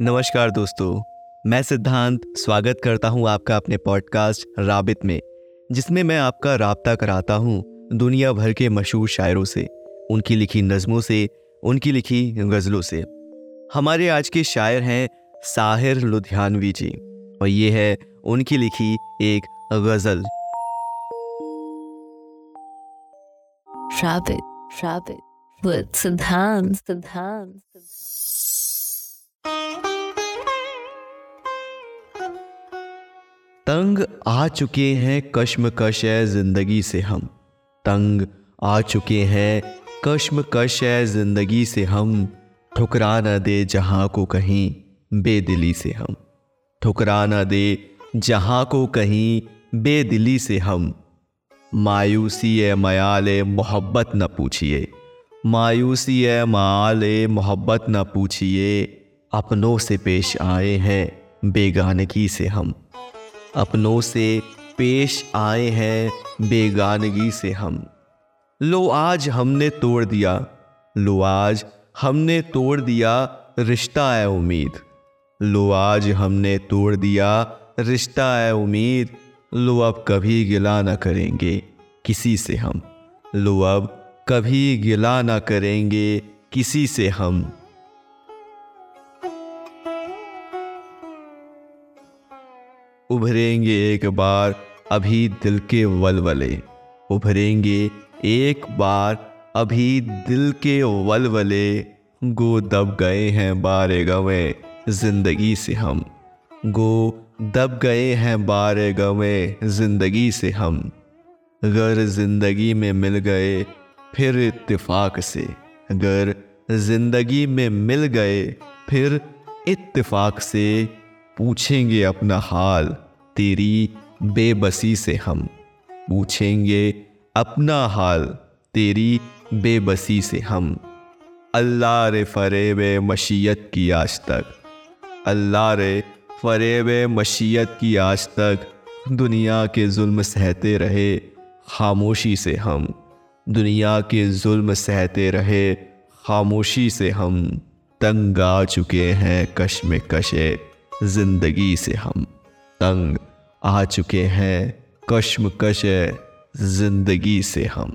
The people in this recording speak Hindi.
नमस्कार दोस्तों मैं सिद्धांत स्वागत करता हूँ आपका अपने पॉडकास्ट राबित में जिसमें मैं आपका राबता कराता हूँ दुनिया भर के मशहूर शायरों से उनकी लिखी नज़मों से उनकी लिखी गज़लों से। हमारे आज के शायर हैं साहिर लुधियानवी जी और ये है उनकी लिखी एक गज़ल। Rabbit, rabbit, with Siddhant, Siddhant, तंग आ चुके हैं कश्मकश है ज़िंदगी से हम। तंग आ चुके हैं कश्मकश है ज़िंदगी से हम। ठुकरा न दे जहाँ को कहीं बेदिली से हम। ठुकरा न दे जहाँ को कहीं बेदिली से हम। मायूसी है मयाल, मोहब्बत न पूछिए। मायूसी है माल, मोहब्बत न पूछिए। अपनों से पेश आए हैं बेगानगी से हम। अपनों से पेश आए हैं बेगानगी से हम। लो आज हमने तोड़ दिया, लो आज हमने तोड़ दिया रिश्ता है उम्मीद। लो आज हमने तोड़ दिया रिश्ता है उम्मीद, लो अब कभी गिला ना करेंगे किसी से हम। लो अब कभी गिला ना करेंगे किसी से हम। उभरेंगे एक बार अभी दिल के वलवले। उभरेंगे एक बार अभी दिल के वलवले। गो दब गए हैं बारे गवे ज़िंदगी से हम। गो दब गए हैं बारे गवे ज़िंदगी से हम। अगर ज़िंदगी में मिल गए फिर इत्तेफाक से। अगर ज़िंदगी में मिल गए फिर इत्तेफाक से। पूछेंगे अपना हाल तेरी बेबसी से हम पूछेंगे अपना हाल तेरी बेबसी से हम। अल्लाह रे फरेब मशीयत की आज तक, अल्लाह रे फरेब मशीयत की आज तक दुनिया के जुल्म सहते रहे, खामोशी से हम। दुनिया के जुल्म सहते रहे, खामोशी से हम। तंग आ चुके हैं कश में कशे ज़िंदगी से हम। तंग आ चुके हैं कश्मकश ज़िंदगी से हम।